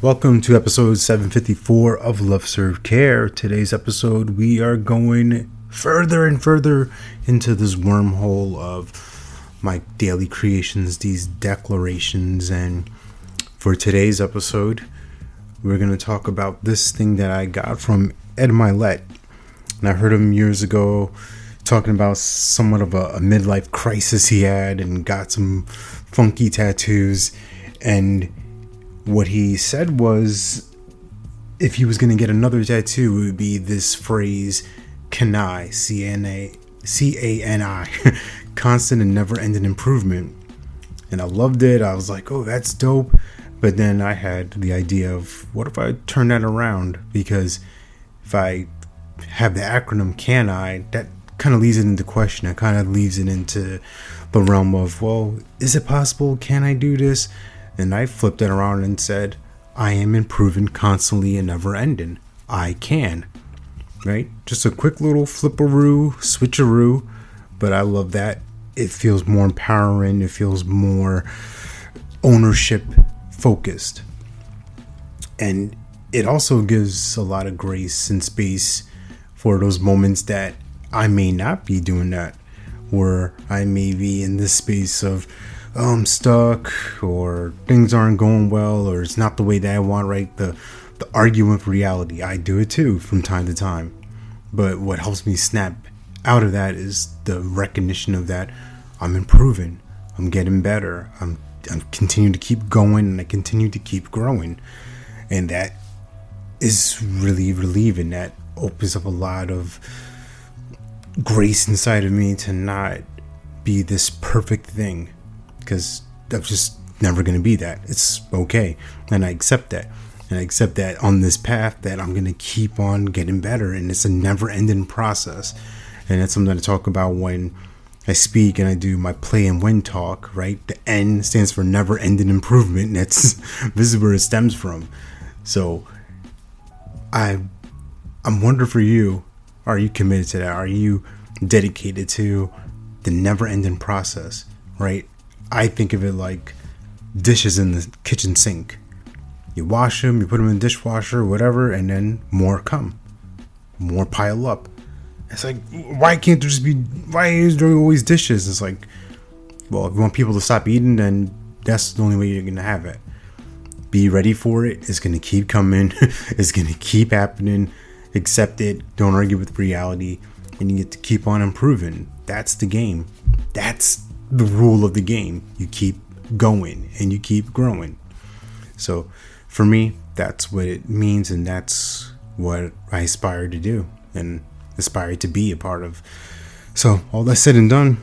Welcome to episode 754 of Love Serve Care. Today's episode, we are going further and further into this wormhole of my daily creations, these declarations. And for today's episode, we're going to talk about this thing that I got from Ed Mylett. And I heard him years ago talking about somewhat of a, a midlife crisis he had and got some funky tattoos. And what he said was if he was going to get another tattoo, it would be this phrase, "Cani," C N A C A N I, constant and never ending improvement. And I loved it. I was like, oh, that's dope. But then I had the idea of what if I turn that around? Because if I have the acronym "Can I," that kind of leaves it into question. It kind of leaves it into the realm of, well, is it possible? Can I do this? And I flipped it around and said, I am improving constantly and never ending. I can. Right? Just a quick little flipperoo, switcheroo, but I love that. It feels more empowering, it feels more ownership focused. And it also gives a lot of grace and space for those moments that I may not be doing that, where I may be in this space of, oh, I'm stuck, or things aren't going well, or it's not the way that I want, right? The, the argument with reality. I do it too from time to time. But what helps me snap out of that is the recognition of that I'm improving, I'm getting better, I'm, I'm continuing to keep going, and I continue to keep growing. And that is really relieving. That opens up a lot of grace inside of me to not be this perfect thing because I'm just never going to be that. It's okay. And I accept that. And I accept that on this path that I'm going to keep on getting better. And it's a never ending process. And that's something I talk about when I speak and I do my play and win talk, right? The N stands for never ending improvement. And that's this is where it stems from. So I I'm wondering for you, are you committed to that? Are you dedicated to the never ending process, right? I think of it like dishes in the kitchen sink. You wash them, you put them in the dishwasher, whatever, and then more come. More pile up. It's like, why can't there just be, why is there always dishes? It's like, well, if you want people to stop eating, then that's the only way you're going to have it. Be ready for it. It's going to keep coming. it's going to keep happening. Accept it. Don't argue with reality. And you get to keep on improving. That's the game. That's the rule of the game. You keep going and you keep growing. So for me, that's what it means, and that's what I aspire to do and aspire to be a part of. So, all that said and done,